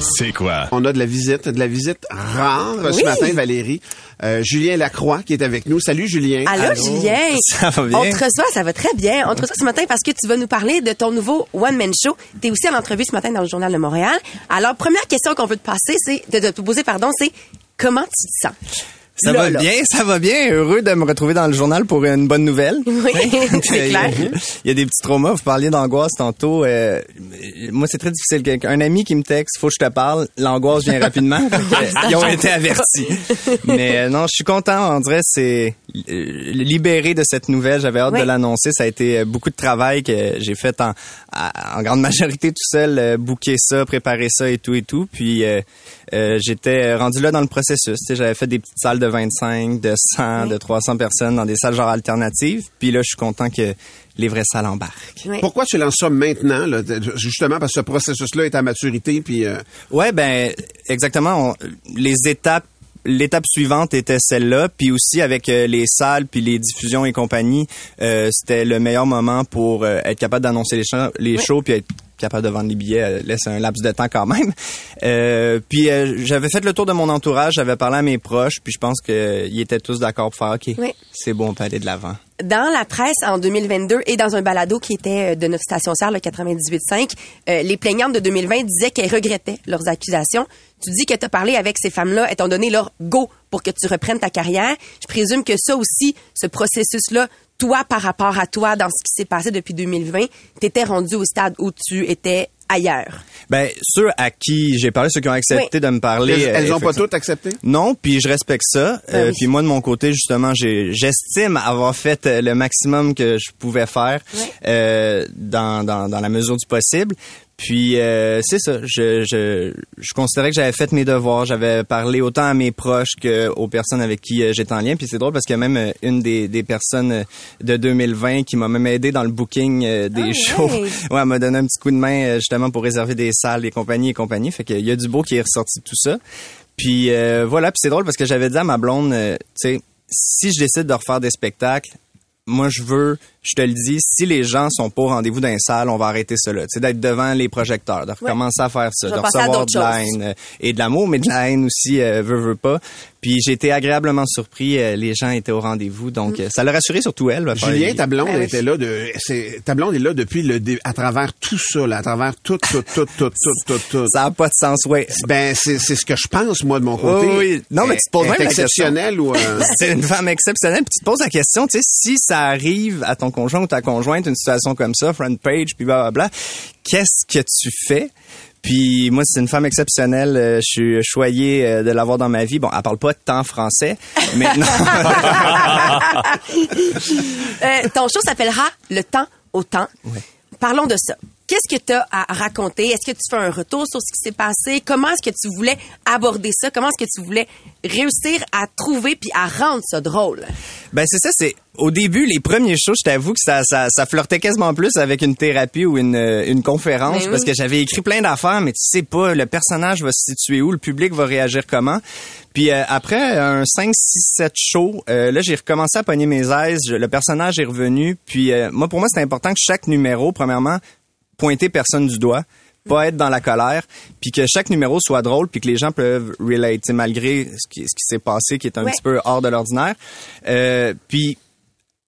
C'est quoi? On a de la visite, de la visite rare ce matin, Valérie. Euh, Julien Lacroix qui est avec nous. Salut Julien. Allô, Julien. Ça va bien? On te reçoit, ça va très bien. On te reçoit ce matin parce que tu vas nous parler de ton nouveau one-man show. Tu es aussi en entrevue ce matin dans le Journal de Montréal. Alors, première question qu'on veut te passer, c'est, de, de te poser, pardon, c'est comment tu te sens? Ça Là, va là. bien, ça va bien. Heureux de me retrouver dans le journal pour une bonne nouvelle. Oui, c'est clair. Il y a des petits traumas. Vous parliez d'angoisse tantôt. Euh, moi, c'est très difficile. Un ami qui me texte, faut que je te parle. L'angoisse vient rapidement. Euh, Ils ont été avertis. Mais euh, non, je suis content. On dirait c'est euh, libéré de cette nouvelle. J'avais hâte Oui. de l'annoncer. Ça a été beaucoup de travail que j'ai fait en, en grande majorité tout seul, booker ça, préparer ça et tout et tout. Puis euh, euh, j'étais rendu là dans le processus. Tu sais, J'avais fait des petites salles de 25, de 100, de 300 personnes dans des salles genre alternatives. Puis là, je suis content que les vraies salles embarquent. Oui. Pourquoi tu lances ça maintenant, là, justement parce que ce processus-là est à maturité, puis euh, Ouais, ben exactement. on- les étapes, l'étape suivante était celle-là, puis aussi avec euh, les salles, puis les diffusions et compagnie, euh, c'était le meilleur moment pour euh, être capable d'annoncer les, shows- les shows, puis être capable de vendre les billets, euh, laisse un laps de temps quand même. Euh, puis euh, j'avais fait le tour de mon entourage, j'avais parlé à mes proches, puis je pense qu'ils étaient tous d'accord pour faire OK, Oui. c'est bon, on peut aller de l'avant. Dans la presse en 2022 et dans un balado qui était de notre station sœur, le 98.5, euh, les plaignantes de 2020 disaient qu'elles regrettaient leurs accusations. Tu dis que tu as parlé avec ces femmes-là et t'ont donné leur go pour que tu reprennes ta carrière. Je présume que ça aussi, ce processus-là, toi, par rapport à toi, dans ce qui s'est passé depuis 2020, t'étais rendu au stade où tu étais ailleurs. Ben ceux à qui j'ai parlé, ceux qui ont accepté Oui. de me parler, elles, euh, elles ont pas toutes accepté? Non, puis je respecte ça. Ben Euh, oui. Puis moi de mon côté, justement, j'estime avoir fait euh, le maximum que je pouvais faire euh, dans, dans, dans la mesure du possible. Puis euh, c'est ça. Je, je, je considérais que j'avais fait mes devoirs. J'avais parlé autant à mes proches que aux personnes avec qui euh, j'étais en lien. Puis c'est drôle parce qu'il y a même euh, une des, des personnes euh, de 2020 qui m'a même aidé dans le booking euh, des Ah shows. ouais. Ouais, elle m'a donné un petit coup de main justement pour réserver des salles, et compagnie et compagnie. Fait qu'il y a du beau qui est ressorti de tout ça. Puis euh, voilà, puis c'est drôle parce que j'avais dit à ma blonde, euh, tu sais, si je décide de refaire des spectacles, moi je veux, je te le dis, si les gens sont pas au rendez-vous d'un salle, on va arrêter. Tu sais, d'être devant les projecteurs, de recommencer à faire ça, Je de recevoir de la choses. haine euh, et de l'amour, mais de la haine aussi, euh, veut, veut pas. Puis j'ai été agréablement surpris, euh, les gens étaient au rendez-vous, donc euh, ça l'a rassuré surtout elle. Julien, ta blonde oui. était là de, c'est, ta blonde est là depuis le, dé- à travers tout ça, là, à travers tout, tout, tout, tout, tout, tout, tout. Ça a pas de sens, ouais. Ben, c'est, c'est ce que je pense, moi, de mon côté. Oui, oui. Non, mais tu te poses même est la question. exceptionnelle ou, euh, c'est une femme exceptionnelle. Puis tu te poses la question, tu sais, si ça arrive à ton conjoint ou ta conjointe, une situation comme ça, front page, puis blablabla, qu'est-ce que tu fais? Puis moi, c'est une femme exceptionnelle. euh, Je suis choyé euh, de l'avoir dans ma vie. Bon, elle parle pas tant français, mais non. Euh, ton show s'appellera Le temps au temps. Parlons de ça. Qu'est-ce que tu as à raconter? Est-ce que tu fais un retour sur ce qui s'est passé? Comment est-ce que tu voulais aborder ça? Comment est-ce que tu voulais réussir à trouver puis à rendre ça drôle? Ben c'est ça, c'est au début les premiers shows, je t'avoue que ça, ça ça flirtait quasiment plus avec une thérapie ou une euh, une conférence Ben oui. parce que j'avais écrit plein d'affaires mais tu sais pas le personnage va se situer où, le public va réagir comment. Puis euh, après un 5 6 7 shows, euh, là j'ai recommencé à pogner mes aises, je- le personnage est revenu puis euh, moi pour moi c'est important que chaque numéro premièrement pointer personne du doigt pas être dans la colère, puis que chaque numéro soit drôle, puis que les gens peuvent relate, malgré ce qui, ce qui s'est passé, qui est un Ouais. petit peu hors de l'ordinaire. Euh, puis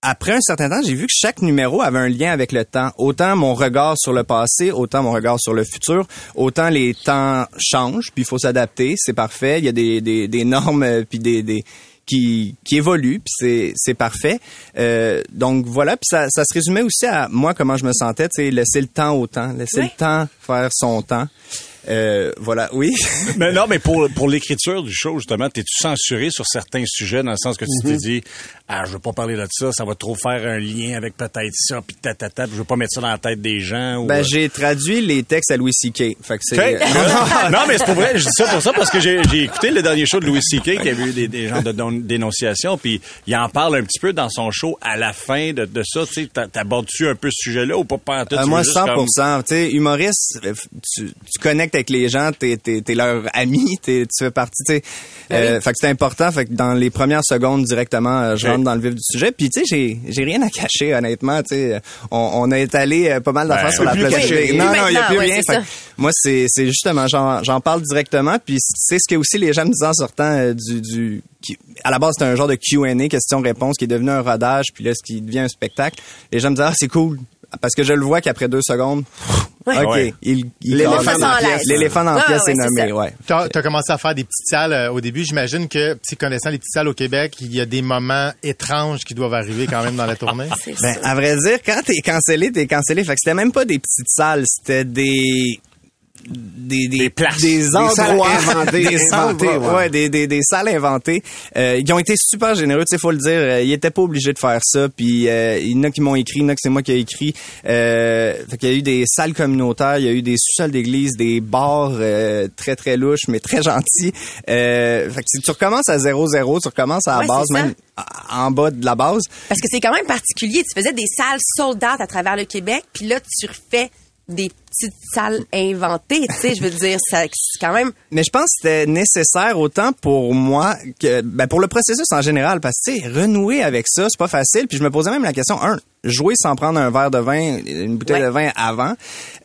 après un certain temps, j'ai vu que chaque numéro avait un lien avec le temps. Autant mon regard sur le passé, autant mon regard sur le futur, autant les temps changent, puis il faut s'adapter, c'est parfait. Il y a des, des, des normes, euh, puis des, des qui, qui évoluent, puis c'est, c'est parfait. Euh, donc voilà, puis ça, ça se résumait aussi à moi comment je me sentais, tu sais, laisser le temps au temps, laisser Oui. le temps faire son temps. Euh, voilà, oui. Mais non, mais pour, pour l'écriture du show, justement, t'es-tu censuré sur certains sujets dans le sens que tu t'es dit, ah, je veux pas parler de ça, ça va trop faire un lien avec peut-être ça, puis tatata, je veux pas mettre ça dans la tête des gens. Ou, Ben euh, j'ai traduit les textes à Louis C.K. Fait que c'est OK. non, mais c'est pour vrai, je dis ça pour ça parce que j'ai j'ai écouté le dernier show de Louis C.K. qui a eu des, des gens de dénonciation, puis il en parle un petit peu dans son show à la fin de, de ça. Tu sais, t'a- t'abordes-tu un peu ce sujet-là ou pas, pas tout, Euh, moi, veux juste 100 comme- Tu sais, humoriste, euh, tu, tu connectes avec les gens, t'es t'es t'es leur ami, t'es tu fais partie, sais. Euh, Fait que c'est important. Fait que dans les premières secondes directement, euh, je rentre dans le vif du sujet. Puis tu sais, j'ai j'ai rien à cacher honnêtement. Sais, on, on a étalé euh, pas mal d'affaires Ben, sur la place Non, non, il y a plus ouais, rien. Fait que moi, c'est c'est justement, j'en j'en parle directement. Puis c'est ce que aussi les gens me disaient en sortant euh, du du à la base, c'était un genre de Q&A, question-réponse, qui est devenu un rodage, puis là, ce qui devient un spectacle. Les gens me disaient, ah, c'est cool. Parce que je le vois qu'après deux secondes, Ouais. OK, Ouais. il, il L'éléphant dans la pièce. L'éléphant dans la Ouais, pièce ouais, est nommé, ouais. Tu as, commencé à faire des petites salles euh, au début. J'imagine que, connaissant les petites salles au Québec, il y a des moments étranges qui doivent arriver quand même dans la tournée. Ben, ça. à vrai dire, quand t'es cancellé, t'es cancellé. Fait que c'était même pas des petites salles, c'était des des des Des places. des salles endroits. inventées, des inventées, ouais. ouais, des, des des salles inventées. Euh, ils ont été super généreux tu sais faut le dire. Euh, ils étaient pas obligés de faire ça puis euh, il y en a qui m'ont écrit il y en a que c'est moi qui ai écrit. Euh, fait qu'il y a eu des salles communautaires il y a eu des sous-sols d'église des bars euh, très très louches mais très gentils. Euh, fait que si tu recommences à 0-0 tu recommences à la Ouais, base même en bas de la base. Parce que c'est quand même particulier. Tu faisais des salles sold out à travers le Québec, puis là, tu refais des petites salles inventées. Tu sais, je veux dire, c'est quand même... Mais je pense que c'était nécessaire autant pour moi que ben pour le processus en général parce que tu sais renouer avec ça c'est pas facile puis je me posais même la question un jouer sans prendre un verre de vin une bouteille Ouais. de vin avant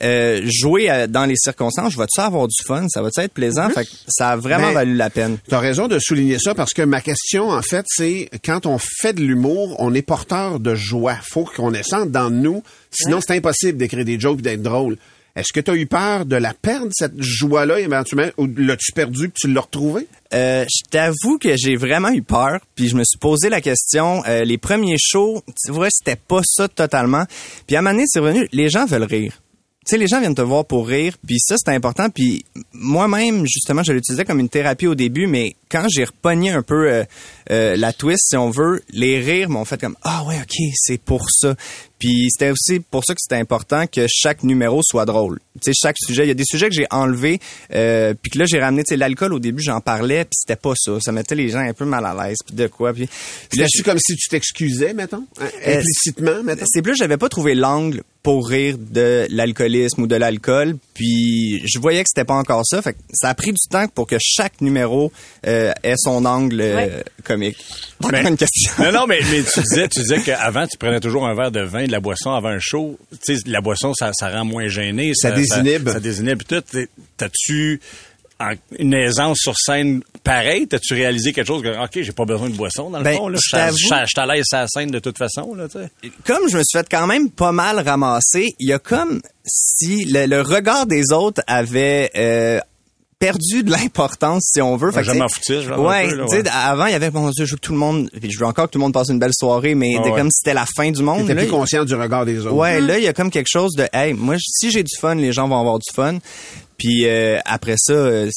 euh, jouer euh, dans les circonstances je vais-tu avoir du fun? Ça va-tu être plaisant? Fait que ça a vraiment Mais- valu la peine Tu as raison de souligner ça parce que ma question, en fait, c'est quand on fait de l'humour, on est porteur de joie. faut qu'on ait ça dans nous. Sinon, c'est impossible d'écrire des jokes et d'être drôle. Est-ce que tu as eu peur de la perdre, cette joie-là, éventuellement, ou l'as-tu perdu que tu l'as retrouvée? Euh, je t'avoue que j'ai vraiment eu peur, puis je me suis posé la question. euh, les premiers shows, tu vois, c'était pas ça totalement. Puis à un moment donné, c'est revenu. Les gens veulent rire. Tu sais, les gens viennent te voir pour rire, puis ça, c'est important. Puis moi-même, justement, je l'utilisais comme une thérapie au début, mais quand j'ai repogné un peu euh, euh, la twist, si on veut, les rires m'ont fait comme ah ouais, ok, c'est pour ça. Puis c'était aussi pour ça que c'était important que chaque numéro soit drôle. Tu sais, chaque sujet, il y a des sujets que j'ai enlevés, euh, puis que là j'ai ramené. Tu sais, l'alcool au début, j'en parlais, puis c'était pas ça. Ça mettait les gens un peu mal à l'aise, puis de quoi. Puis, là, C'était-tu comme si tu t'excusais, mettons? hein, Euh, Implicitement, mettons? c'est plus, j'avais pas trouvé l'angle pour rire de l'alcoolisme ou de l'alcool, puis je voyais que c'était pas encore ça. Fait que ça a pris du temps pour que chaque numéro euh, ait son angle euh, Ouais. comique. Mais- une question. Non, non, mais, mais tu disais, tu disais qu'avant, tu prenais toujours un verre de vin, de la boisson avant un show. Tu sais, la boisson, ça, ça rend moins gêné. Ça désinhibe. Ça, désinhibe. Puis tout, t'es- t'as-tu une aisance sur scène pareille? T'as-tu réalisé quelque chose que, OK, j'ai pas besoin de boisson, dans le Ben, fond, là? je suis à- l'aise à la scène de toute façon, là. Comme je me suis fait quand même pas mal ramasser, il y a comme si le, le regard des autres avait euh, perdu de l'importance, si on veut. Ouais, Fait que, je tu sais, m'en foutais, genre, Ouais, peu, là, tu sais, ouais. avant, il y avait, bon Dieu, je veux que tout le monde, puis je veux encore que tout le monde passe une belle soirée, mais Ah ouais. comme si c'était la fin du monde. T'étais là, plus conscient du regard des autres. Ouais, là, il y a comme quelque chose de, hey, moi, si j'ai du fun, les gens vont avoir du fun. Puis euh, après ça, euh,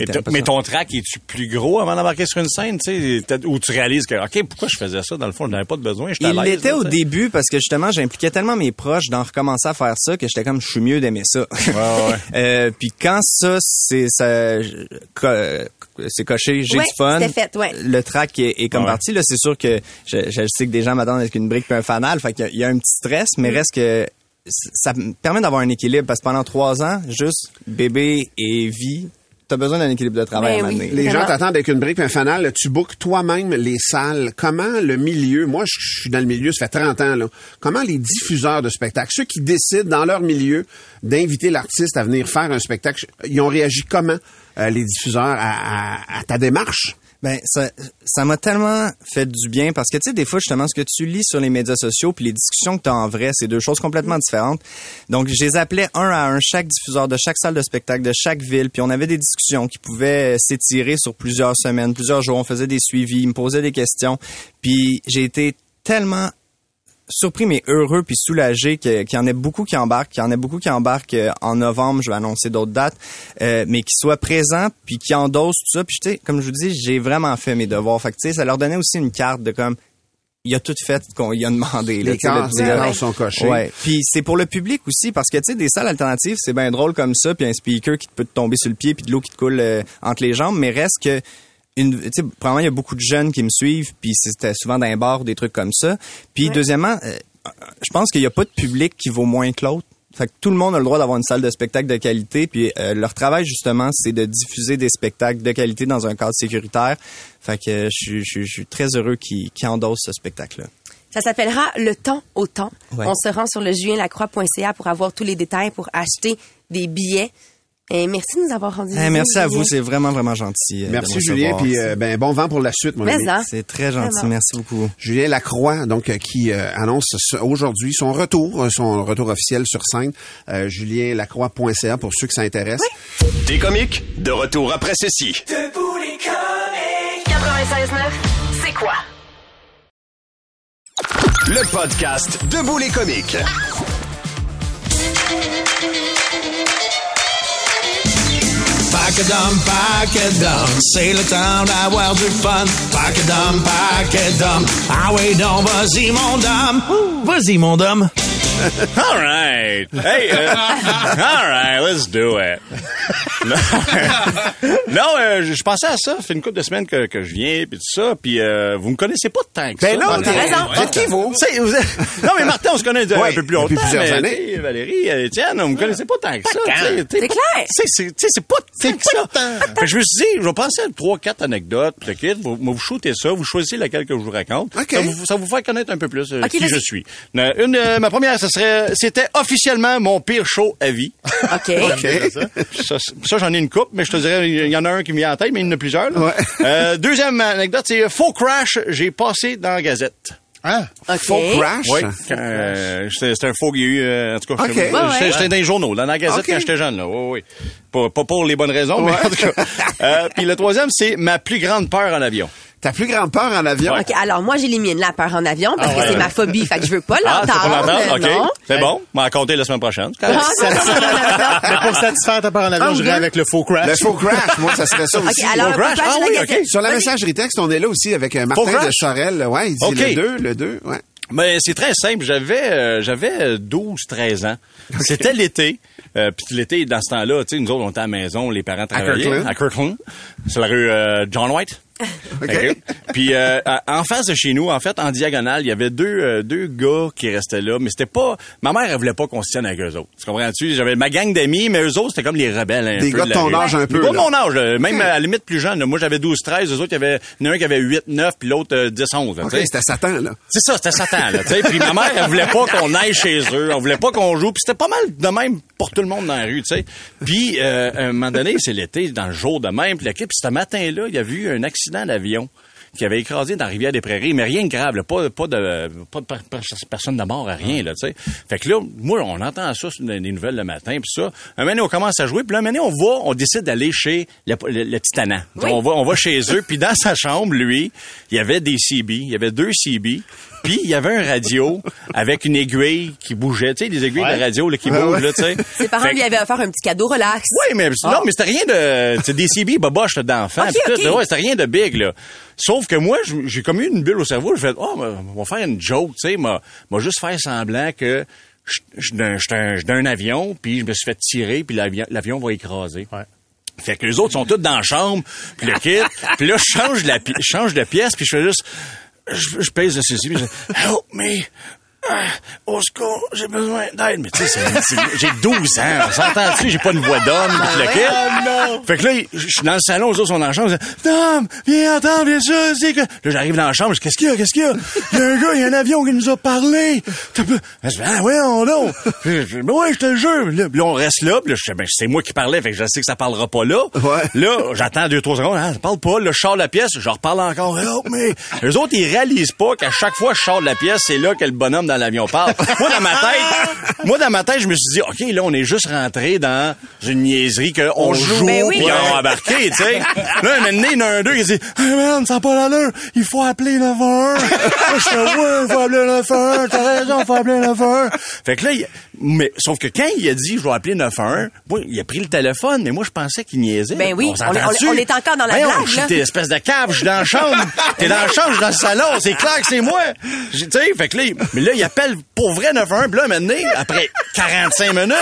Mais, mais ton track, es-tu plus gros avant d'embarquer sur une scène, tu sais, où tu réalises que, OK, pourquoi je faisais ça? Dans le fond, je n'avais pas de besoin, j'étais à Il l'aise. l'était là, au début parce que justement, j'impliquais tellement mes proches d'en recommencer à faire ça que j'étais comme, je suis mieux d'aimer ça. ouais. Euh, puis quand ça, c'est ça, euh, c'est coché, j'ai Ouais, du fun. c'était fait, ouais. Le track est, est comme Ouais. parti. Là, c'est sûr que je, je sais que des gens m'attendent avec une brique puis un fanal, fait qu'il y a- il y a un petit stress, mais Mm. reste que ça me permet d'avoir un équilibre parce que pendant trois ans, juste bébé et vie, t'as besoin d'un équilibre de travail Ben à oui. Les gens t'attendent avec une brique et un fanal. Tu bookes toi-même les salles. Comment le milieu, moi je suis dans le milieu, ça fait 30 ans, là. Comment les diffuseurs de spectacles, ceux qui décident dans leur milieu d'inviter l'artiste à venir faire un spectacle, ils ont réagi comment, euh, les diffuseurs, à, à- à ta démarche? Ben ça ça m'a tellement fait du bien parce que tu sais des fois justement ce que tu lis sur les médias sociaux puis les discussions que tu as en vrai, c'est deux choses complètement différentes. Donc je les appelais un à un chaque diffuseur de chaque salle de spectacle de chaque ville puis on avait des discussions qui pouvaient s'étirer sur plusieurs semaines, plusieurs jours, on faisait des suivis, ils me posaient des questions. Puis j'ai été tellement surpris mais heureux puis soulagé qu'il y en ait beaucoup qui embarquent, qu'il y en ait beaucoup qui embarquent euh, en novembre, je vais annoncer d'autres dates, euh, mais qui soient présents puis qui endossent tout ça. Puis tu sais, comme je vous dis, j'ai vraiment fait mes devoirs. Fait que tu sais, ça leur donnait aussi une carte de comme il a tout fait qu'on lui a demandé. là, Les le cases, petit les sont cochées. Ouais. Puis c'est pour le public aussi parce que tu sais des salles alternatives, c'est bien drôle comme ça, puis un speaker qui peut te tomber sur le pied puis de l'eau qui te coule euh, entre les jambes, mais reste que une tu sais probablement il y a beaucoup de jeunes qui me suivent puis c'était souvent dans un bar ou des trucs comme ça. Puis deuxièmement, euh, je pense qu'il y a pas de public qui vaut moins que l'autre. Fait que tout le monde a le droit d'avoir une salle de spectacle de qualité. Puis euh, leur travail, justement, c'est de diffuser des spectacles de qualité dans un cadre sécuritaire. Fait que euh, je, suis- je, suis- je suis très heureux qu'ils endossent ce spectacle-là. Ça s'appellera Le temps au temps. Ouais. On se rend sur le julienlacroix.ca pour avoir tous les détails pour acheter des billets. Et merci de nous avoir rendu Eh, merci à vous, c'est vraiment, vraiment gentil. euh, de Merci me Julien, puis euh, ben bon vent pour la suite, mon Mais ami. C'est très gentil, Vraiment. merci beaucoup. Julien Lacroix, donc euh, qui euh, annonce ce- aujourd'hui son retour, son retour officiel sur scène. Euh, JulienLacroix.ca pour ceux que ça intéresse. Des comiques, de retour après ceci. 96.9, c'est quoi? Le podcast Debout les comiques. A dum, pack a dum, c'est le temps d'avoir du fun. Pack a dum, pack a dum, ah oui donc vas-y mon dame, vas-y mon dame. All right. Hey, euh, all right, let's do it. Non, non euh, je je pensais à ça. Ça fait une couple de semaines que, que je viens, puis tout ça. Puis euh, vous me connaissez pas tant que Ben ça. non, Martin. t'as raison. Ouais. Qui vous? Vous êtes- Non, mais Martin, on se connaît Ouais, un peu plus longtemps. depuis plusieurs mais, années. Valérie, euh, Étienne, on me connaissait pas tant que ça. C'est pas- clair. C'est pas tant que ça. Fait je me suis dit, je vais penser à trois, quatre anecdotes. puis le kit, vous, vous shootez ça, vous choisissez laquelle que je vous raconte. Ça, vous, ça vous fait connaître un peu plus euh, qui vas-y. je suis. Une, euh, ma première, ce serait, c'était officiellement mon pire show à vie. OK. Ça, ça, j'en ai une coupe, mais je te dirais, il y en a un qui me vient en tête, mais il y en a plusieurs. là. Ouais. Euh, deuxième anecdote, c'est faux crash, j'ai passé dans la Gazette. Ah, OK. Faux crash? Oui, euh, c'était un faux qu'il y a eu, euh, en tout cas, Ok. j'étais- Ouais, ouais. dans les journaux, dans la Gazette quand j'étais jeune, là. Oui, oui. Pas, pas pour les bonnes raisons, mais en tout cas. Euh, puis le troisième, c'est ma plus grande peur en avion. Ta plus grande peur en avion? OK, alors moi, j'élimine la peur en avion parce que c'est ma phobie. Fait que je veux pas Ah, c'est pour l'entendre. l'entendre? non. OK. C'est bon. On va en compter la semaine prochaine. C'est. Ah, mais pour satisfaire ta part en avion, Ah, je vais avec le faux crash. Le faux crash, moi, ça serait ça OK, aussi. alors, crash? Ah oui, OK. Gazette? Sur la messagerie texte, on est là aussi avec euh, Martin Faux de crash? Chorel. Ouais, il dit OK. le 2, le 2, ouais. Ben, c'est très simple. J'avais euh, j'avais 12, 13 ans. C'était l'été. Euh, Puis l'été, dans ce temps-là, tu sais, nous autres, on était à la maison, les parents travaillaient. Kirkland. À Kirkland. Sur la rue euh, John White. OK. Puis euh, en face de chez nous, en fait, en diagonale, il y avait deux euh, deux gars qui restaient là, mais c'était pas ma mère elle voulait pas qu'on se tienne avec eux autres. Tu comprends-tu? J'avais ma gang d'amis, mais eux autres c'était comme les rebelles un Des peu gars de ton rue. âge un peu, Des gars de là. mon âge, là. même à la limite plus jeune. là. Moi j'avais 12 13, eux autres il y avait un qui avait 8 9 puis l'autre euh, 10 11, là, OK, tu sais. c'était Satan, là. C'est ça, c'était Satan, là, tu sais. Puis ma mère, elle voulait pas qu'on aille chez eux. On voulait pas qu'on joue. Puis c'était pas mal de même pour tout le monde dans la rue, tu sais. Puis, euh, à un moment donné, c'est l'été, dans le jour de même. Puis, l'équipe, ce matin-là, il y a eu un accident d'avion qui avait écrasé dans la rivière des Prairies, mais rien de grave, là, pas, pas de pas de per- per- personne de mort à rien, là, tu sais. Fait que là, moi, on entend ça sur les les nouvelles le matin, puis ça. Un moment on commence à jouer, puis là, un moment on va, on décide d'aller chez le, le, le Titanant. On va, on va chez eux, puis dans sa chambre, lui, il y avait des CB, il y avait deux CB, puis il y avait un radio avec une aiguille qui bougeait, tu sais, les aiguilles de radio là, qui bougent, là, tu sais. Ses parents Fait lui avaient offert un petit cadeau relax. oui, mais non, mais c'était rien de, c'est des CB boboche là, d'enfants, Ok, pis tout, ok. ouais, c'était rien de big là. Sauf que moi, j'ai comme eu une bulle au cerveau. Je fais, oh, on va faire une joke, tu sais, m'a, m'a juste faire semblant que suis d'un- avion, puis je me suis fait tirer, puis l'avion, l'avion va écraser. Ouais. Fait que les autres sont tous dans la chambre, puis le kit, puis là je change la change de pièce, puis je fais juste je, je pèse de ceci, je help me. Ah, au secours, j'ai besoin d'aide. Mais tu sais, j'ai 12 ans. On s'entend-tu? J'ai pas une voix d'homme. le kit. Fait que là, je suis dans le salon, les autres sont dans la chambre. Je dis, Tom, viens entendre, bien sûr. c'est que... Là, j'arrive dans la chambre. Je dis, qu'est-ce qu'il y a? Qu'est-ce qu'il y a? Il y a un gars, il y a un avion qui nous a parlé. Je dis, ah, ouais, on dis, ben ouais, je te le jure. Là, là, on reste là. Puis là, je ben, c'est moi qui parlais. Fait que je sais que ça parlera pas là. Ouais. Là, j'attends deux, trois secondes. Hein, ça parle pas. Là, je sors de la pièce. Je reparle encore. Help me. Les autres, ils réalisent pas qu'à chaque fois que je sors de la pièce, c'est là que le bonhomme dans l'avion parle. Moi, dans ma tête, moi, dans ma tête, je me suis dit, OK, là, on est juste rentré dans une niaiserie qu'on on joue, Ben oui. puis on a embarqué, tu sais. Là, maintenant, il y en a un d'eux qui dit, hey man, ça n'a pas l'allure, il faut appeler 911. Là, je fais, ouais, il faut appeler 911, t'as raison, il faut appeler 911. Fait que là, il- mais, sauf que quand il a dit, je vais appeler 911, moi, il a pris le téléphone, mais moi, je pensais qu'il niaisait. Ben oui, on on est- on est encore dans la Voyons, blague, là. t'es espèce de cave, je suis dans la chambre. T'es dans la chambre, je suis dans le salon, c'est clair que c'est moi. Tu sais, fait que là, mais là, il appelle pour vrai 911, puis là, maintenant, après 45 minutes,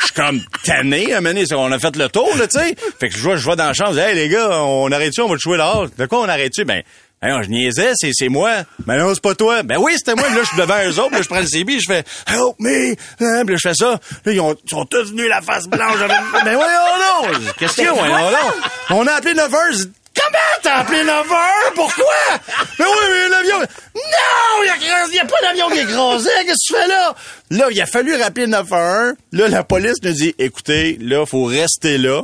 je suis comme tanné, c'est- on a fait le tour, là, tu sais. Fait que je vois, je vois dans la chambre, je dis, hey, les gars, on arrête-tu, on va te jouer dehors. De quoi on arrête-tu? Ben, non, je niaisais, c'est, c'est moi. Ben non, c'est pas toi. Ben oui, c'était moi. Puis là, je suis devant eux autres, là, je prends le CB, je fais Help me! Hein, Puis là, je fais ça. Là, ils, ont, sont tous venus la face blanche. J'avais- Ben voyons non! Qu'est-ce qu'il y a? On a appelé 9 heures. Comment t'as appelé 9 heures? Pourquoi? Ben oui, mais l'avion... Non! Il y a, pas d'avion qui est écrasé. Qu'est-ce que tu fais là? Là, il a fallu rappeler 911. Là, la police nous dit, écoutez, là, faut rester là.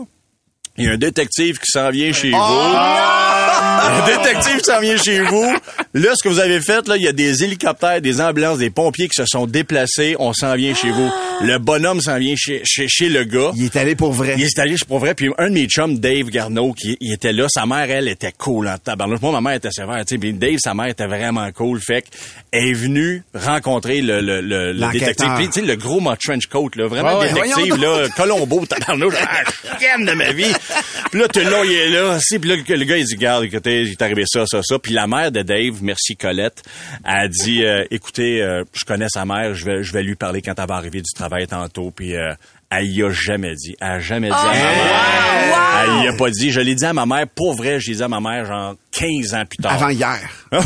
Il y a un détective qui s'en vient chez vous. Un détective qui s'en vient chez vous. Là, ce que vous avez fait, là, il y a des hélicoptères, des ambulances, des pompiers qui se sont déplacés. On s'en vient chez vous. Le bonhomme s'en vient chez, chez, chez le gars. Il est allé pour vrai. Il est allé, pour vrai. Puis un de mes chums, Dave Garneau, qui il était là, sa mère, elle, était cool en tabarnouche. Moi, ma mère était sévère, tu sais. Puis Dave, sa mère, était vraiment cool. Fait qu'elle est venue rencontrer le, le, le, le détective. Puis, tu sais, le gros mot trench coat, là. Vraiment Ouais, détective, là. Colombo, tabarnouche. Ah, chienne de ma vie. Puis là, le long, il est là. Puis là, le gars, il dit, garde, écoutez, il est arrivé ça, ça, ça. Puis la mère de Dave, merci Colette, a dit, euh, écoutez, euh, je connais sa mère, je vais, je vais lui parler quand elle va arriver du travail tantôt. Puis euh, elle y a jamais dit. Elle a jamais dit à ma mère. Elle y a pas dit. Je l'ai dit à ma mère, pour vrai, je l'ai dit à ma mère, genre 15 ans plus tard. Avant hier. Ah.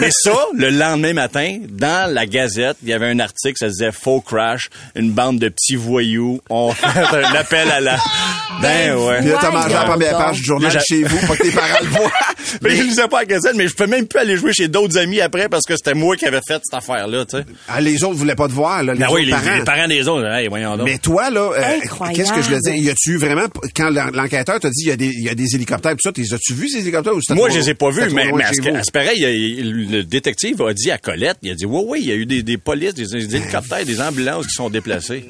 Mais ça, le lendemain matin, dans la Gazette, il y avait un article, ça disait Faux crash, une bande de petits voyous ont fait un appel à la... Ben ouais. Puis là, t'as mangé la première page du journal Là, chez vous, pas que tes parents le voient. Mais je lisais pas la Gazette, mais je peux même plus aller jouer chez d'autres amis après parce que c'était moi qui avais fait cette affaire-là, tu sais. Ah, les autres voulaient pas te voir, là, les Ben autres oui, les, parents. les parents des autres, hey, voyons donc. Mais toi, là, euh, qu'est-ce que je le dis? Y a-tu vraiment, quand l'en- l'enquêteur t'a dit il y, a des- y a des hélicoptères tout ça, as-tu vu ces hélicoptères ou c'était Moi, trop- je les ai pas vus, mais, loin mais de à chez ce, que- vous? à ce pareil, il y a- le détective a dit à Colette, il a dit, oui, oui, il y a eu des, des polices, des, des hélicoptères, des ambulances qui sont déplacés.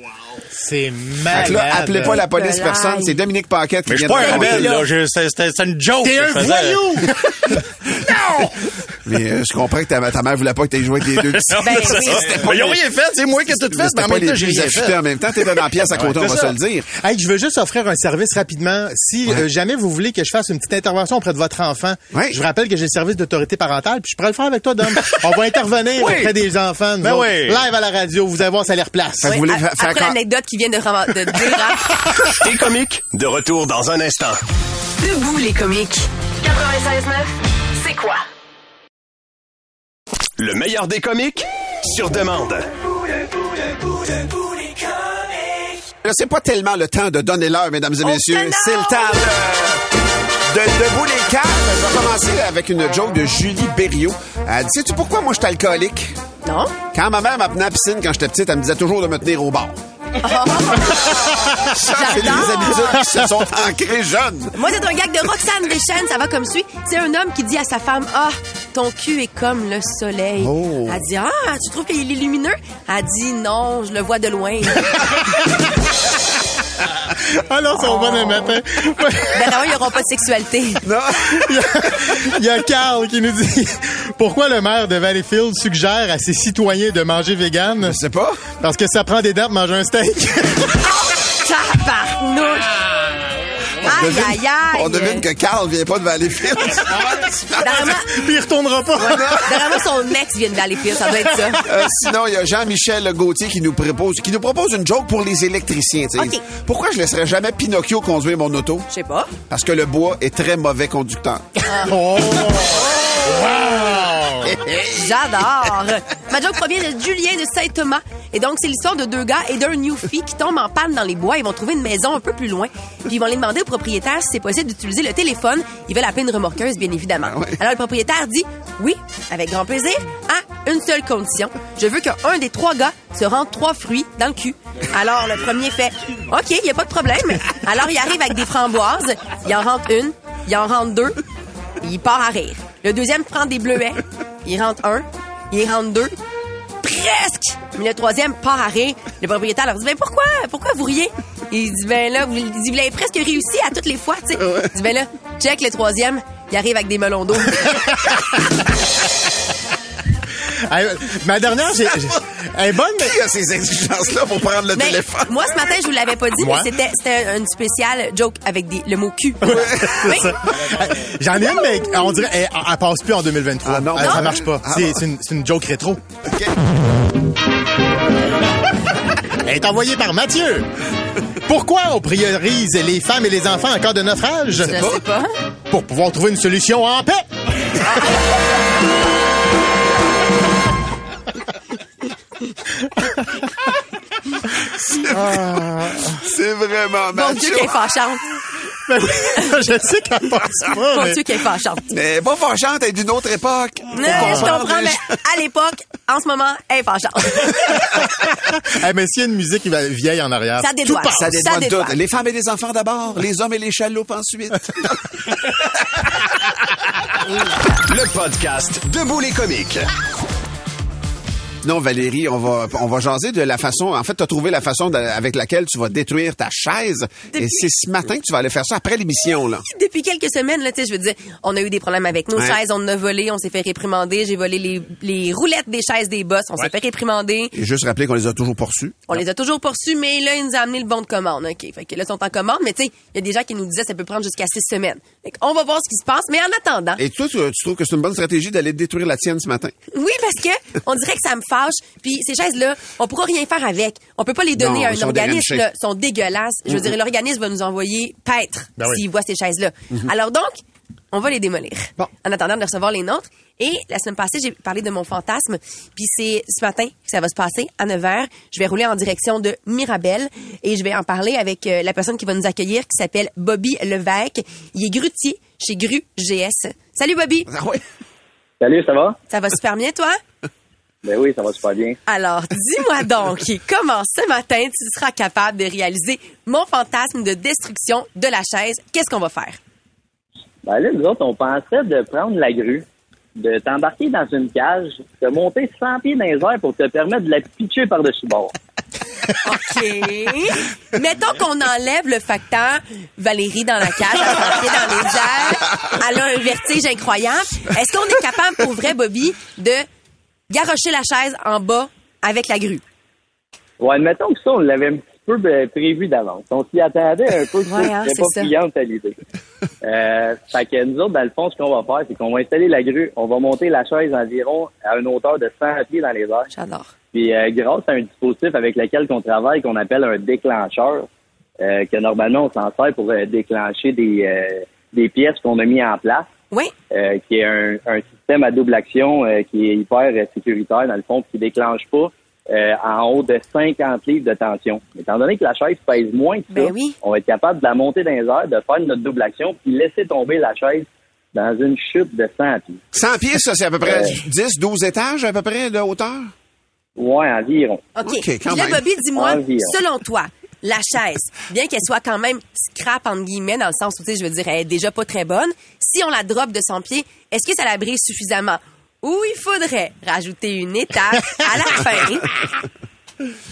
C'est malade. là, appelez pas la police, personne. C'est Dominique Paquette qui Mais je vient suis pas un rebelle, là. Je- C'était c'était une joke. T'es que un faisais. voyou! Mais euh, je comprends que ta, ta mère voulait pas que t'aies joué avec les deux petits. Ben oui. Mais ils ont rien fait, c'est moi qui ai tout fait, mais C'était en pas même les temps, j'ai plus rien affûtés fait. en même temps. T'étais dans la pièce à côté, on c'est va se le dire. Hey, je veux juste offrir un service rapidement. Si euh, jamais vous voulez que je fasse une petite intervention auprès de votre enfant, Ouais. je vous rappelle que j'ai le service d'autorité parentale, puis je pourrais le faire avec toi, Dom. On va intervenir auprès des enfants, nous Ben autres, oui. live à la radio. Vous allez voir, ça les replace. Fait que vous voulez fa- faire après quoi? l'anecdote qui vient de, ram- de dire, hein. Les comiques, de retour dans un instant. Debout les comiques. 96.9, c'est quoi? Le meilleur des comiques, sur demande. Là, c'est pas tellement le temps de donner l'heure, mesdames et messieurs. que non! C'est le temps de, de debout les câbles. Je vais commencer avec une joke de Julie Berriot. Elle dit, sais-tu pourquoi moi je suis alcoolique? Non? Quand ma mère m'amenait à la piscine quand j'étais petite, elle me disait toujours de me tenir au bord. Ça, c'est des J'adore! habitudes qui se sont ancrées jeunes. Moi, c'est un gag de Roxane Deschênes. Ça va comme suit. C'est un homme qui dit à sa femme, ah, ton cul est comme le soleil. Oh. Elle dit, ah, tu trouves qu'il est lumineux? Elle dit, non, je le vois de loin. Ah non, c'est au bon matin. ben non, il n'y aura pas de sexualité. Non. Il y a- Carl qui nous dit pourquoi le maire de Valleyfield suggère à ses citoyens de manger vegan? Je sais pas. Parce que ça prend des dents pour manger un steak. Tabarnouche! On Aïe, devine- aïe, aïe! On devine que Carl vient pas de Valleyfield. Puis il retournera pas. dernièrement, son ex vient de Valleyfield. Ça doit être ça. Euh, sinon, il y a Jean-Michel Gauthier qui nous propose, qui nous propose une joke pour les électriciens. Pourquoi je laisserais jamais Pinocchio conduire mon auto? Je sais pas. Parce que le bois est très mauvais conducteur. Oh. J'adore. Ma joke provient de Julien de Saint-Thomas. Et donc, c'est l'histoire de deux gars et d'un newfie qui tombent en panne dans les bois. Ils vont trouver une maison un peu plus loin. Puis ils vont aller demander au propriétaire si c'est possible d'utiliser le téléphone. Ils veulent appeler une remorqueuse, bien évidemment. Ah ouais. Alors, le propriétaire dit oui, avec grand plaisir, à une seule condition. Je veux qu'un des trois gars se rende trois fruits dans le cul. Alors, le premier fait OK, il n'y a pas de problème. Alors, il arrive avec des framboises. Il en rentre une, il en rentre deux, il part à rire. Le deuxième prend des bleuets. Il rentre un. Il rentre deux. Presque! Mais le troisième part à rire. Le propriétaire leur dit, ben pourquoi? Pourquoi vous riez? Il dit, ben là, vous, il dit, vous l'avez presque réussi à toutes les fois, tu sais. Il dit, ben là, check le troisième. Il arrive avec des melons d'eau. Ma dernière, j'ai, elle est bonne, mais Qui a ces exigences-là pour prendre le Mais téléphone? moi, ce matin, je vous l'avais pas dit, Moi? mais c'était, c'était une spéciale joke avec des, le mot cul. Oui. J'en ai une, mais on dirait elle, elle passe plus en 2023. Ah non? Elle, Non? ça marche pas. Ah c'est, une, c'est une joke rétro. OK. Elle est envoyée par Mathieu. Pourquoi on priorise les femmes et les enfants en cas de naufrage? Je sais pas. Pour pouvoir trouver une solution en paix. C'est vraiment Bon Dieu qu'elle est fâchante. Ben oui, je sais qu'elle pense pas, Bon mais... Dieu qu'elle est fâchante. Mais pas fâchante, elle est d'une autre époque. Non, je comprends, mais à l'époque, en ce moment, elle est fâchante. Eh, mais s'il y a une musique qui va vieille en arrière, Ça dédouane. Ça Ça dédouane dédouane. tout. Les femmes et les enfants d'abord, les hommes et les chaloupes ensuite. Le podcast Debout les comiques. Non, Valérie, on va, on va jaser de la façon. En fait, tu as trouvé la façon de- avec laquelle tu vas détruire ta chaise. Et c'est ce matin que tu vas aller faire ça après l'émission, là. Depuis quelques semaines, là, tu sais, je veux dire, on a eu des problèmes avec nos Ouais. chaises, on en a volé, on s'est fait réprimander, j'ai volé les, les roulettes des chaises des boss, on s'est fait réprimander. Et juste rappeler qu'on les a toujours poursus. On les a toujours poursus, mais là, ils nous ont amené le bon de commande. OK. Fait que là, ils sont en commande, mais tu sais, il y a des gens qui nous disaient ça peut prendre jusqu'à six semaines. Fait on va voir ce qui se passe, mais en attendant. Et toi, tu, tu trouves que c'est une bonne stratégie d'aller détruire la tienne ce matin? Oui, parce que on dirait que ça me fâche. Puis ces chaises-là, on pourra rien faire avec. On peut pas les donner Non, à un organisme. là. Ils sont dégueulasses. Je veux dire, l'organisme va nous envoyer paître Ben oui. s'il voit ces chaises-là. Alors donc, on va les démolir. Bon. En attendant de recevoir les nôtres. Et la semaine passée, j'ai parlé de mon fantasme. Puis c'est ce matin que ça va se passer à 9 h. Je vais rouler en direction de Mirabel et je vais en parler avec euh, la personne qui va nous accueillir qui s'appelle Bobby Levesque. Il est grutier chez Gru GS. Salut Bobby. Ah ouais? Salut, ça va? Ça va super bien toi? Ben oui, ça va super bien. Alors, dis-moi donc, comment ce matin tu seras capable de réaliser mon fantasme de destruction de la chaise? Qu'est-ce qu'on va faire? Ben là, nous autres, on pensait de prendre la grue, de t'embarquer dans une cage, de monter 100 pieds dans les airs pour te permettre de la pitcher par-dessus bord. OK. Mettons qu'on enlève le facteur Valérie dans la cage, pied dans les airs. Elle a un vertige incroyable. Est-ce qu'on est capable, pour vrai, Bobby, de garrocher la chaise en bas avec la grue? Ouais, admettons que ça, on l'avait un petit peu ben, prévu d'avance. On s'y attendait un peu, Ouais, hein, c'était pas friande à l'idée. Euh, fait que nous autres, dans le fond, ce qu'on va faire, c'est qu'on va installer la grue, on va monter la chaise environ à une hauteur de 100 pieds dans les airs. J'adore. Puis euh, grâce à un dispositif avec lequel on travaille qu'on appelle un déclencheur, euh, que normalement on s'en sert pour euh, déclencher des, euh, des pièces qu'on a mis en place, Oui. euh, qui est un, un système à double action euh, qui est hyper sécuritaire dans le fond, puis qui déclenche pas euh, en haut de 50 livres de tension. Étant donné que la chaise pèse moins que ça, Ben oui. on va être capable de la monter dans les airs, de faire notre double action, puis laisser tomber la chaise dans une chute de 100 pieds. 100 pieds, ça, c'est à peu près Euh. 10, 12 étages à peu près de hauteur? Ouais, environ. OK. OK, Puis quand là, même. Bobby, dis-moi, selon toi, la chaise, bien qu'elle soit quand même scrap, entre guillemets, dans le sens où, tu sais, je veux dire, elle est déjà pas très bonne, si on la drop de 100 pieds, est-ce que ça la brise suffisamment? Ou il faudrait rajouter une étape à la fin?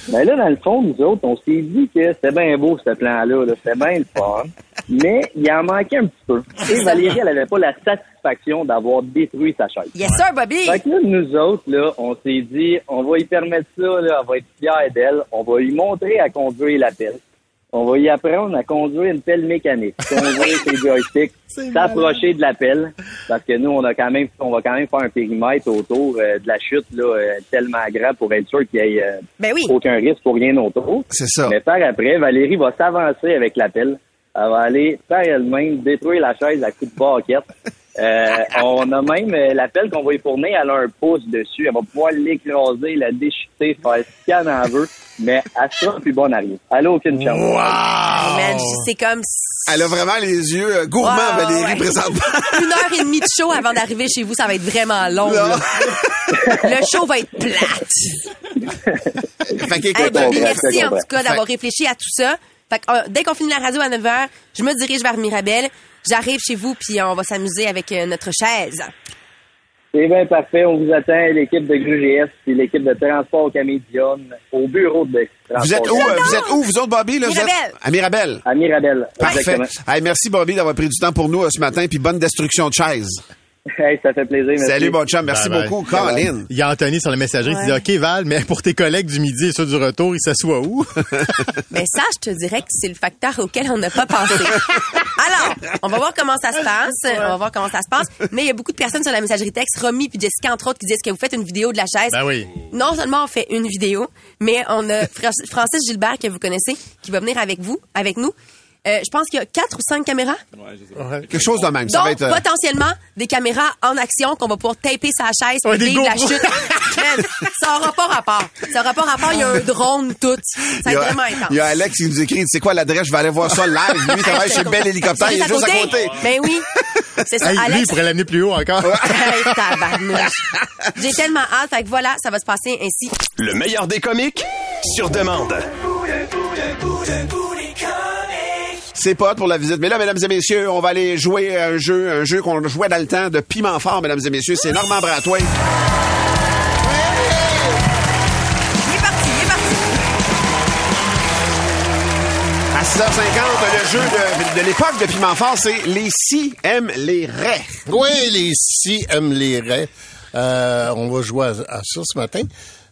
Mais là, dans le fond, nous autres, on s'est dit que c'était bien beau, ce plan-là. là. C'était bien le fun. Mais il en manquait un petit peu. Et Valérie, elle avait pas la satisfaction d'avoir détruit sa chaise. Yes, sir, Bobby! Fait que là, nous autres, là, on s'est dit, on va y permettre ça, là, elle va être fière d'elle. On va lui montrer à conduire la pelle. On va y apprendre à conduire une pelle mécanique. Conduire ses joysticks, s'approcher de la pelle. Parce que nous, on a quand même, on va quand même faire un périmètre autour euh, de la chute, là, euh, tellement grand pour être sûr qu'il y ait euh, Ben oui. aucun risque pour rien autour. C'est ça. Mais par après, Valérie va s'avancer avec la pelle. Elle va aller par elle-même détruire la chaise à coups de baquette. Euh, on a même euh, la pelle qu'on va y fournir, elle a un pouce dessus. Elle va pouvoir l'écraser, la déchiqueter, faire ce qu'elle en veut. Mais elle sera plus bonne à rien. Elle a aucune chance. Man, c'est comme Elle a vraiment les yeux euh, gourmands, Wow, Valérie, ouais. présentement. une heure et demie de show avant d'arriver chez vous. Ça va être vraiment long. là. Le show va être plate. fait qu'écoute, Hey, comprends, merci en tout cas d'avoir réfléchi à tout ça. Fait que, euh, dès qu'on finit la radio à 9h, je me dirige vers Mirabel. J'arrive chez vous, puis on va s'amuser avec euh, notre chaise. C'est bien parfait. On vous attend, l'équipe de GRGS et l'équipe de Transport Camédion au bureau de Transport. vous êtes où, euh, vous êtes où, vous autres, Bobby? Là, vous êtes? À Mirabel. À Mirabel. Parfait. Exactement. Hey, merci, Bobby, d'avoir pris du temps pour nous euh, ce matin, puis bonne destruction de chaise. Hey, ça fait plaisir. merci. Salut, bon chum. Merci Bye bye. beaucoup, Colin. Il y a Anthony sur la messagerie qui dit OK Val, mais pour tes collègues du midi et ceux du retour, ils s'assoient où? Mais ça, je te dirais que c'est le facteur auquel on n'a pas pensé. Alors, on va voir comment ça se passe. On va voir comment ça se passe. Mais il y a beaucoup de personnes sur la messagerie texte, Romy puis Jessica, entre autres, qui disent que vous faites une vidéo de la chaise. Ben oui. Non seulement on fait une vidéo, mais on a Fra- Francis Gilbert, que vous connaissez, qui va venir avec vous, avec nous. Euh, je pense qu'il y a quatre ou cinq caméras. Quelque chose de même. Ça va Donc, être... euh, potentiellement, des caméras en action qu'on va pouvoir taper sa chaise Ouais, et des vivre la GoPro. chute. Man, ça aura pas rapport. Ça aura pas rapport. Il y a un drone, tout. Ça va il y être a- vraiment intense. Il y a Alex qui nous écrit, c'est quoi l'adresse? Je vais aller voir ça live. Lui, il travaille chez Bel Hélicoptère. Il est juste à côté. Ben oui. C'est ça. Hey, lui, Alex, il pourrait l'amener plus haut encore. Hey, tabarnouche. J'ai tellement hâte. Fait que voilà, ça va se passer ainsi. Le meilleur des comiques sur demande. C'est pas pour la visite. Mais là, mesdames et messieurs, on va aller jouer à un jeu, un jeu qu'on jouait dans le temps de Piment Fort, mesdames et messieurs. C'est Normand Bratois. Il est parti, il est parti. À 6h50, le jeu de, de l'époque de Piment Fort, c'est les si aiment les raies. Oui, les si aiment les raies. Euh, on va jouer à, à ça ce matin.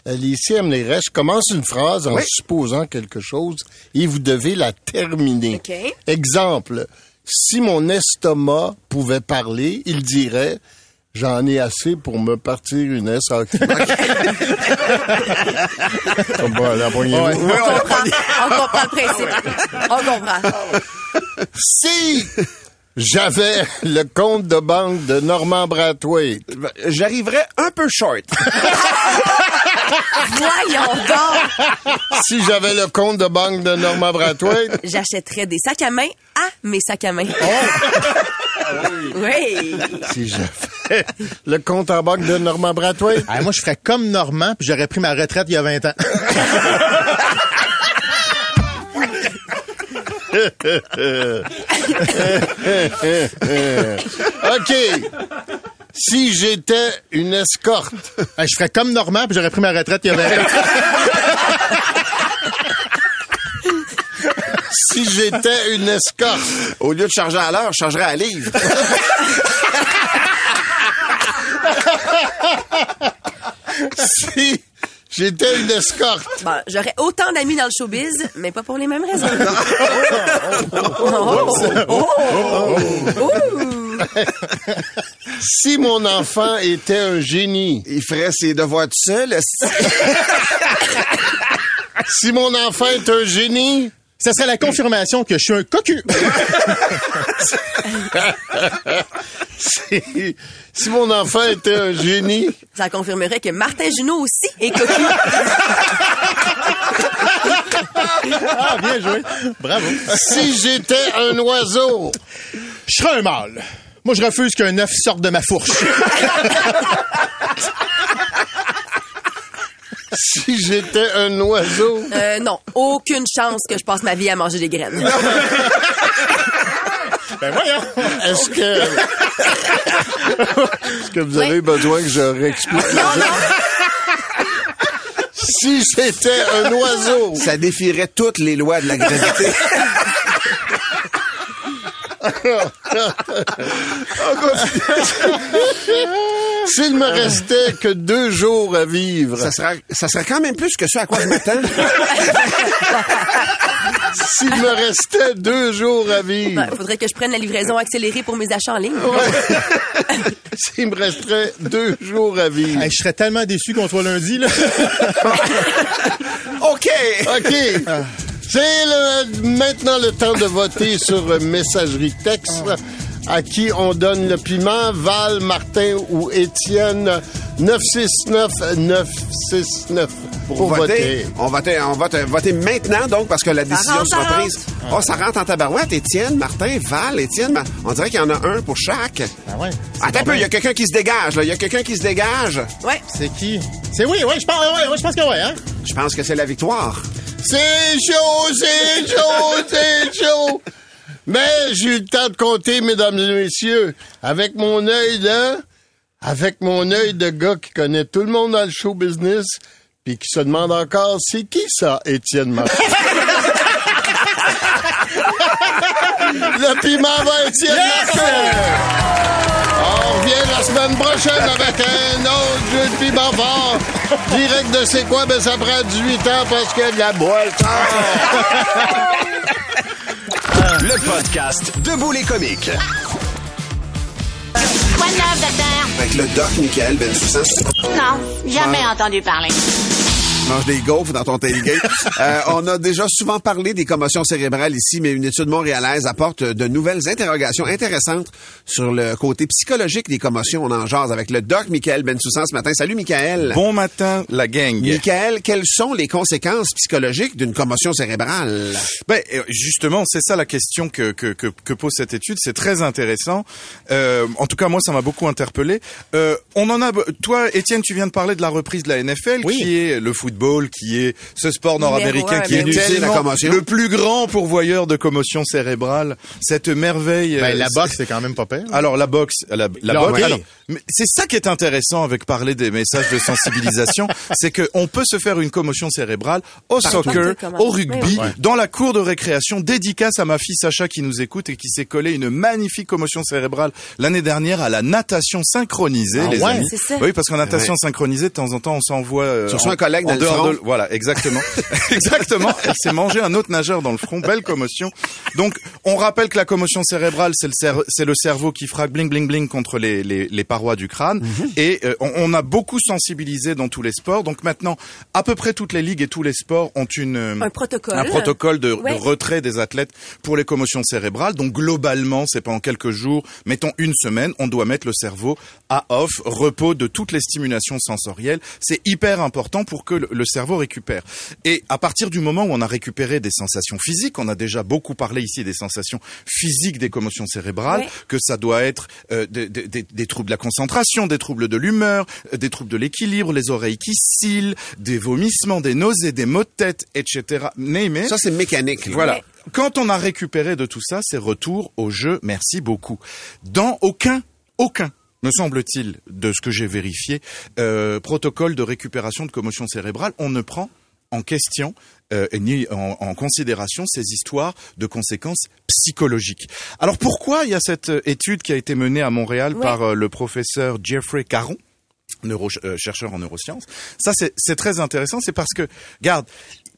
Euh, Les. Je commence une phrase en Oui. supposant quelque chose et vous devez la terminer. OK. Exemple, si mon estomac pouvait parler, il dirait J'en ai assez pour me partir une SAQ. bon, la poignée. Oui, On on- comprend. On comprend le principe. On comprend. Si j'avais le compte de banque de Normand Brathwaite, J'arriverais un peu short. Voyons donc. si j'avais le compte de banque de Normand Brathwaite, J'achèterais des sacs à main à mes sacs à main. Oui. si j'avais le compte en banque de Normand Brathwaite, Ah, moi, je ferais comme Normand, puis j'aurais pris ma retraite il y a 20 ans. OK. Si j'étais une escorte, Ah, je ferais comme Normand, puis j'aurais pris ma retraite il y a 20 ans. si j'étais une escorte, Au lieu de charger à l'heure, je chargerais à livre. si j'étais une escorte, Bon, j'aurais autant d'amis dans le showbiz, mais pas pour les mêmes raisons. Oh, oh, oh. Si mon enfant était un génie, Il ferait ses devoirs tout seul. si mon enfant est un génie, Ça serait la confirmation que je suis un cocu. si, si mon enfant était un génie, Ça confirmerait que Martin Junot aussi est cocu. Ah, bien joué. Bravo. si j'étais un oiseau, Je serais un mâle. Moi, je refuse qu'un œuf sorte de ma fourche. si j'étais un oiseau, Euh, non, aucune chance que je passe ma vie à manger des graines. Ben voyons. est-ce que est-ce que vous avez besoin que je réexplique le jeu? Si j'étais un oiseau, Ça défierait toutes les lois de la gravité. s'il me restait que deux jours à vivre, ça, sera, ça serait quand même plus que ce à quoi je m'attends. s'il me restait deux jours à vivre, Il faudrait que je prenne la livraison accélérée pour mes achats en ligne. s'il me resterait deux jours à vivre. Hey, je serais tellement déçu qu'on soit lundi, là. OK! OK. C'est le- maintenant le temps de voter sur messagerie texte. À qui on donne le piment, Val, Martin ou Étienne, 969-969 pour, voter. On va voter, on va te- voter maintenant, donc, parce que la décision rentre, sera ça prise. Oh, ça rentre en tabarouette. Étienne, Martin, Val, Étienne. On dirait qu'il y en a un pour chaque. Ah ouais. Attends un peu, il y a quelqu'un qui se dégage, là. Il y a quelqu'un qui se dégage. Ouais. C'est qui? C'est oui, oui, je pense, ouais, ouais, je pense que ouais, hein? Je pense que c'est la victoire. C'est chaud, c'est chaud, c'est chaud. Mais j'ai eu le temps de compter, mesdames et messieurs. Avec mon œil, là, avec mon œil de gars qui connaît tout le monde dans le show business, puis qui se demande encore, c'est qui ça, Étienne Martin? le piment va Étienne Martin! On revient la semaine prochaine avec un autre jeu de piment fort. Direct de c'est quoi? Ben, ça prend 18 ans parce que de la boîte. Le podcast Debout les comiques. Quoi de neuf, docteur? Avec le doc Michael Bensoussan. Non, jamais entendu parler. Tu manges des gaufres dans ton tailgate. Euh, on a déjà souvent parlé des commotions cérébrales ici, mais une étude montréalaise apporte de nouvelles interrogations intéressantes sur le côté psychologique des commotions. On en jase avec le doc Michael Bensoussan ce matin. Salut Michael. Bon matin, la gang. Michael, quelles sont les conséquences psychologiques d'une commotion cérébrale? Ben, euh, justement, c'est ça la question que, que, que, que pose cette étude. C'est très intéressant. Euh, en tout cas, moi, ça m'a beaucoup interpellé. Euh, on en a. Toi, Étienne, tu viens de parler de la reprise de la NFL, Oui. qui est le football, qui est ce sport nord-américain qui est la le plus grand pourvoyeur de commotion cérébrale. Cette merveille. Ben, euh, la c'est- boxe, c'est quand même pas pire. Alors la boxe, la, boxe. alors, mais c'est ça qui est intéressant avec parler des messages de sensibilisation, c'est que on peut se faire une commotion cérébrale au soccer, au rugby, dans la cour de récréation. Dédicace à ma fille Sacha qui nous écoute et qui s'est collé une magnifique commotion cérébrale l'année dernière à la natation synchronisée, Ah les ouais, amis. c'est ça. Oui, parce qu'en natation synchronisée, de temps en temps, on s'envoie. euh, en- un collègue en dehors front. de- Voilà, exactement, exactement. Elle s'est mangé un autre nageur dans le front. Belle commotion. Donc, on rappelle que la commotion cérébrale, c'est le, cer- c'est le cerveau qui frappe bling bling bling contre les, les, les parois du crâne. Mhm. Et euh, on, on a beaucoup sensibilisé dans tous les sports. Donc maintenant, à peu près toutes les ligues et tous les sports ont une Un protocole. un protocole de, retrait des athlètes pour les commotions cérébrales. Donc globalement, c'est pas en quelques jours, mettons une semaine, on doit mettre le cerveau à off, repos de toutes les stimulations sensorielles. C'est hyper important pour que le, le cerveau récupère. Et à partir du moment où on a récupéré des sensations physiques, on a déjà beaucoup parlé ici des sensations physiques des commotions cérébrales, Ouais. que ça doit être euh, des, des- des- des troubles de la concentration, des troubles de l'humeur, euh, des troubles de l'équilibre, les oreilles qui scillent, des vomissements, des nausées, des maux de tête, etc. Name it. Ça, c'est mécanique. là. Voilà. Quand on a récupéré de tout ça, c'est retour au jeu. Merci beaucoup. Dans aucun, aucun, me semble-t-il, de ce que j'ai vérifié, euh, protocole de récupération de commotion cérébrale, on ne prend en question euh, ni en, en considération ces histoires de conséquences psychologiques. Alors pourquoi il y a cette euh, étude qui a été menée à Montréal Ouais. par euh, le professeur Jeffrey Caron neuro, euh, chercheur en neurosciences? Ça, c'est c'est très intéressant. C'est parce que, garde,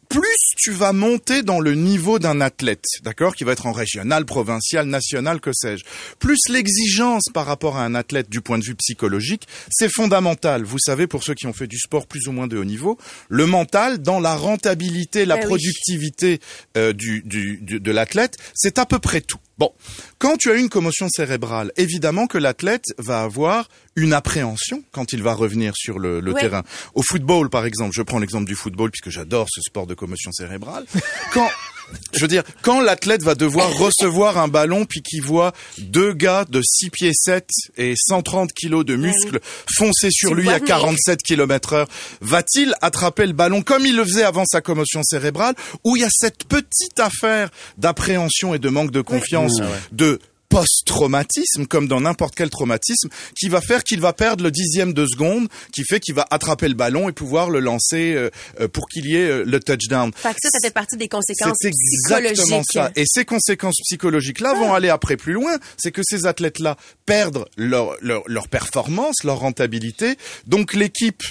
plus tu vas monter dans le niveau d'un athlète, d'accord, qui va être en régional, provincial, national, que sais-je, plus l'exigence par rapport à un athlète du point de vue psychologique, c'est fondamental. Vous savez, pour ceux qui ont fait du sport plus ou moins de haut niveau, le mental, dans la rentabilité, la Ben oui. productivité euh, du, du, du- de l'athlète, c'est à peu près tout. Bon, quand tu as une commotion cérébrale, évidemment que l'athlète va avoir une appréhension quand il va revenir sur le, le Ouais. terrain. Au football, par exemple, je prends l'exemple du football puisque j'adore ce sport de commotion cérébrale. Quand, je veux dire, quand l'athlète va devoir recevoir un ballon puis qu'il voit deux gars de 6 pieds 7 et 130 kilos de muscles foncer sur lui à venir. 47 km heure, va-t-il attraper le ballon comme il le faisait avant sa commotion cérébrale où il y a cette petite affaire d'appréhension et de manque de confiance, de post-traumatisme, comme dans n'importe quel traumatisme, qui va faire qu'il va perdre le dixième de seconde, qui fait qu'il va attraper le ballon et pouvoir le lancer euh, euh, pour qu'il y ait euh, le touchdown. Fait que ça, ça fait partie des conséquences C'est exactement psychologiques. ça. Et ces conséquences psychologiques-là vont aller après plus loin. C'est que ces athlètes-là perdent leur, leur, leur performance, leur rentabilité. Donc l'équipe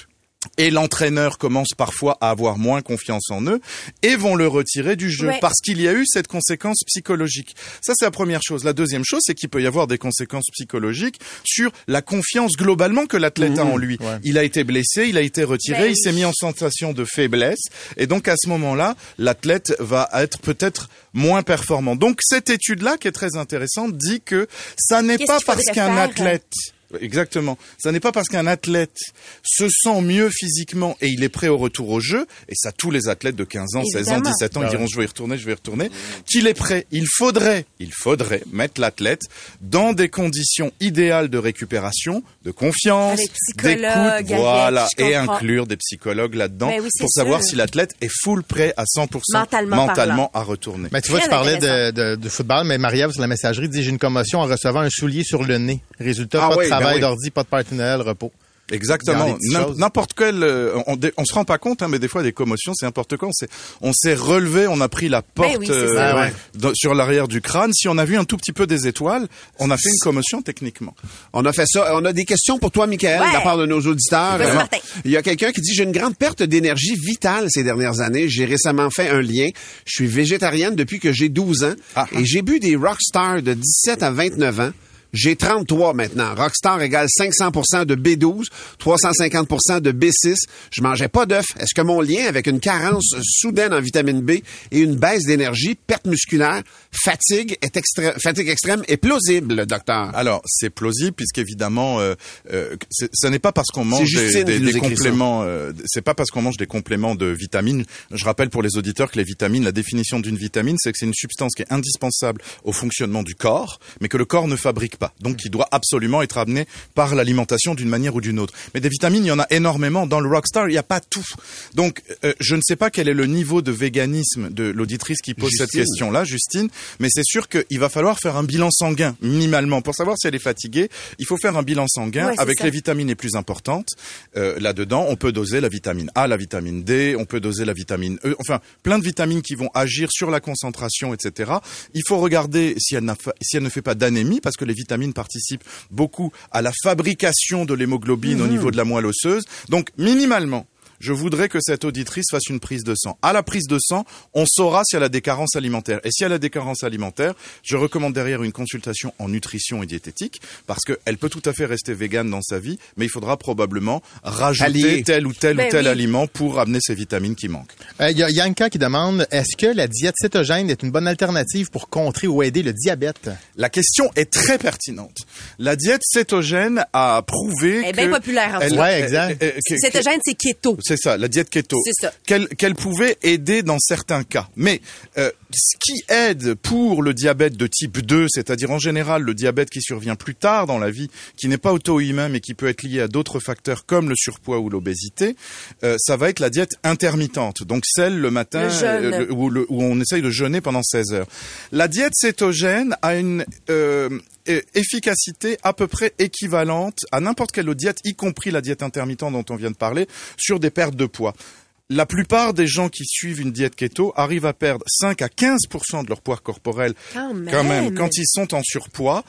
et l'entraîneur commencent parfois à avoir moins confiance en eux et vont le retirer du jeu Ouais. parce qu'il y a eu cette conséquence psychologique. Ça, c'est la première chose. La deuxième chose, c'est qu'il peut y avoir des conséquences psychologiques sur la confiance globalement que l'athlète a en lui. Il a été blessé, il a été retiré, Ben il s'est mis en sensation de faiblesse et donc à ce moment-là, l'athlète va être peut-être moins performant. Donc cette étude-là, qui est très intéressante, dit que ça n'est pas parce qu'un athlète Exactement. Ça n'est pas parce qu'un athlète se sent mieux physiquement et il est prêt au retour au jeu, et ça tous les athlètes de 15 ans, 16 ans, Évidemment. 17 ans, ils Ah diront je vais y retourner, je vais y retourner, qu'il est prêt. Il faudrait, il faudrait mettre l'athlète dans des conditions idéales de récupération, de confiance, d'écoute, voilà, et inclure des psychologues là-dedans oui, pour savoir si l'athlète est full prêt à 100% Mentalement mentalement à retourner. Mais tu vois, Très tu parlais de, intéressant. de, de football, mais Marie-Ève, sur la messagerie, dit j'ai une commotion en recevant un soulier sur le nez. Résultat, Ah pas oui, de ben travail oui. d'ordi, pas de Noël, repos. Exactement. N'importe quel, euh, on, on se rend pas compte, hein, mais des fois des commotions, c'est n'importe quoi. On s'est, on s'est relevé, on a pris la porte oui, euh, ça. Ouais. dans- sur l'arrière du crâne. Si on a vu un tout petit peu des étoiles, on a fait une commotion techniquement. On a fait ça. On a des questions pour toi, Michael, Ouais. de la part de nos auditeurs. Euh. Il y a quelqu'un qui dit, j'ai une grande perte d'énergie vitale ces dernières années. J'ai récemment fait un lien. Je suis végétarienne depuis que j'ai 12 ans Ah. et j'ai bu des Rockstar de 17 à 29 ans. J'ai 33 maintenant. Rockstar égale 500% de B12, 350% de B6. Je mangeais pas d'œufs. Est-ce que mon lien avec une carence soudaine en vitamine B et une baisse d'énergie, perte musculaire, fatigue, est extré- fatigue extrême est plausible, docteur? Alors, c'est plausible puisqu'évidemment, euh, euh, ce n'est pas parce qu'on mange des, des- des compléments, euh, c'est pas parce qu'on mange des compléments de vitamines. Je rappelle pour les auditeurs que les vitamines, la définition d'une vitamine, c'est que c'est une substance qui est indispensable au fonctionnement du corps, mais que le corps ne fabrique pas, donc qui doit absolument être amené par l'alimentation d'une manière ou d'une autre. Mais des vitamines, il y en a énormément dans le Rockstar. Il n'y a pas tout. Donc, euh, je ne sais pas quel est le niveau de véganisme de l'auditrice qui pose cette Justine. question là, Justine, mais c'est sûr qu'il va falloir faire un bilan sanguin minimalement pour savoir si elle est fatiguée. Il faut faire un bilan sanguin Ouais, avec ça. les vitamines les plus importantes. Euh, Là-dedans, on peut doser la vitamine A, la vitamine D, on peut doser la vitamine E, enfin plein de vitamines qui vont agir sur la concentration, etc. Il faut regarder si elle, si elle ne fait pas d'anémie parce que les vitamines participent beaucoup à la fabrication de l'hémoglobine au niveau de la moelle osseuse. Donc minimalement. Je voudrais que cette auditrice fasse une prise de sang. À la prise de sang, on saura si elle a des carences alimentaires. Et si elle a des carences alimentaires, je recommande derrière une consultation en nutrition et diététique, parce qu'elle peut tout à fait rester végane dans sa vie, mais il faudra probablement rajouter Allier. tel ou tel Ben ou tel oui. aliment pour amener ces vitamines qui manquent. Euh, Il y a Yanka qui demande est-ce que la diète cétogène est une bonne alternative pour contrer ou aider le diabète? La question est très pertinente. La diète cétogène a prouvé Elle est que... bien populaire en elle- Ouais, exact. elle- que- Cétogène, c'est keto. C'est ça, la diète keto. Qu'elle pouvait aider dans certains cas. Mais euh, ce qui aide pour le diabète de type 2, c'est-à-dire en général le diabète qui survient plus tard dans la vie, qui n'est pas auto-immun mais qui peut être lié à d'autres facteurs comme le surpoids ou l'obésité, euh, ça va être la diète intermittente. Donc celle le matin Le euh, le- où, le- où on essaye de jeûner pendant 16 heures. La diète cétogène a une euh, efficacité à peu près équivalente à n'importe quelle autre diète, y compris la diète intermittente dont on vient de parler, sur des pertes de poids. La plupart des gens qui suivent une diète keto arrivent à perdre 5 à 15 de leur poids corporel Quand même. quand même quand ils sont en surpoids.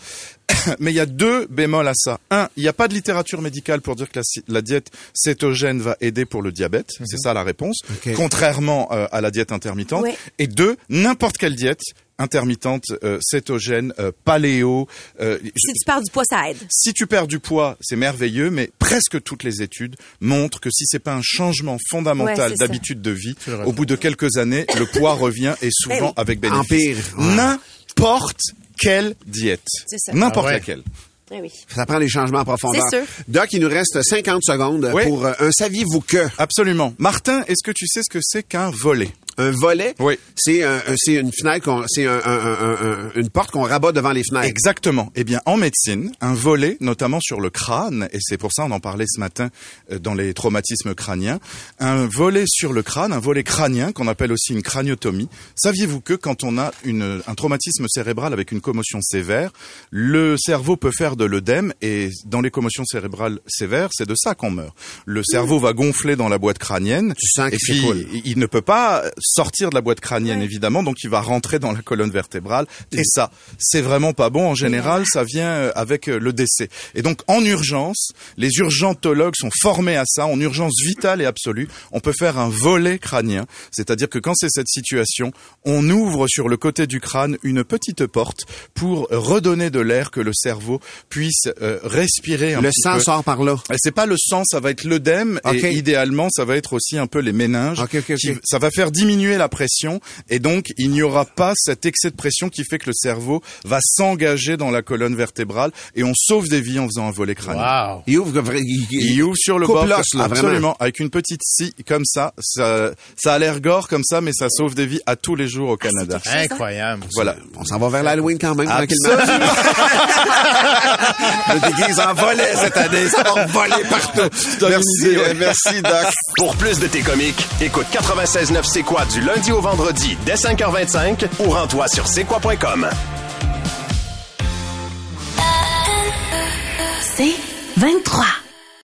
Mais il y a deux bémols à ça. Un, il n'y a pas de littérature médicale pour dire que la, diète cétogène va aider pour le diabète. C'est ça la réponse. Contrairement euh, à la diète intermittente. Ouais. Et deux, n'importe quelle diète intermittente, euh, cétogène, euh, paléo. euh, Si tu perds du poids, ça aide. si tu perds du poids, c'est merveilleux, mais presque toutes les études montrent que si c'est pas un changement fondamental d'habitude de vie, au bout de quelques années, le poids revient et souvent oui. avec bénéfice. N'importe quelle diète. C'est ça. N'importe Ah ouais. laquelle. Eh oui. Ça prend des changements en profondeur. C'est sûr. Doc, il nous reste 50 secondes Oui. pour euh, un saviez-vous que? Absolument. Martin, est-ce que tu sais ce que c'est qu'un volet? Un volet, Oui. c'est un, c'est une fenêtre, qu'on- c'est un- un- un- un- une porte qu'on rabat devant les fenêtres. Exactement. Eh bien, en médecine, un volet, notamment sur le crâne, et c'est pour ça on en parlait ce matin euh, dans les traumatismes crâniens, un volet sur le crâne, un volet crânien qu'on appelle aussi une craniotomie. Saviez-vous que quand on a une, un traumatisme cérébral avec une commotion sévère, le cerveau peut faire de l'œdème et dans les commotions cérébrales sévères, c'est de ça qu'on meurt. Le cerveau va gonfler dans la boîte crânienne Tu sens et qu'il puis il ne peut pas sortir de la boîte crânienne évidemment, donc il va rentrer dans la colonne vertébrale. Et ça, c'est vraiment pas bon. En général, ça vient euh, avec euh, le décès. Et donc en urgence, les urgentologues sont formés à ça. En urgence vitale et absolue, on peut faire un volet crânien, c'est-à-dire que quand c'est cette situation, on ouvre sur le côté du crâne une petite porte pour redonner de l'air que le cerveau puisse euh, respirer un Le petit sang peu. sort par là. Et C'est pas le sang, ça va être l'œdème Ok. et idéalement ça va être aussi un peu les méninges. Ok, ok, ok. qui- ça va faire diminuer la pression et donc il n'y aura pas cet excès de pression qui fait que le cerveau va s'engager dans la colonne vertébrale et on sauve des vies en faisant un volet crânien. Wow. Il ouvre, il, Il ouvre sur le bord, là, absolument, vraiment. avec une petite scie comme ça. Ça, ça a l'air gore comme ça, mais ça sauve des vies à tous les jours au Canada. Incroyable. Voilà. On s'en va vers l'Halloween quand même, tranquillement. Absolument. Me déguise en volet cette année. Ça va voler partout. Merci, merci, Doc. Pour plus de tes comiques, écoute 96.9 C'est quoi du lundi au vendredi dès 5h25 ou rends-toi sur c'est quoi.com. C'est 23.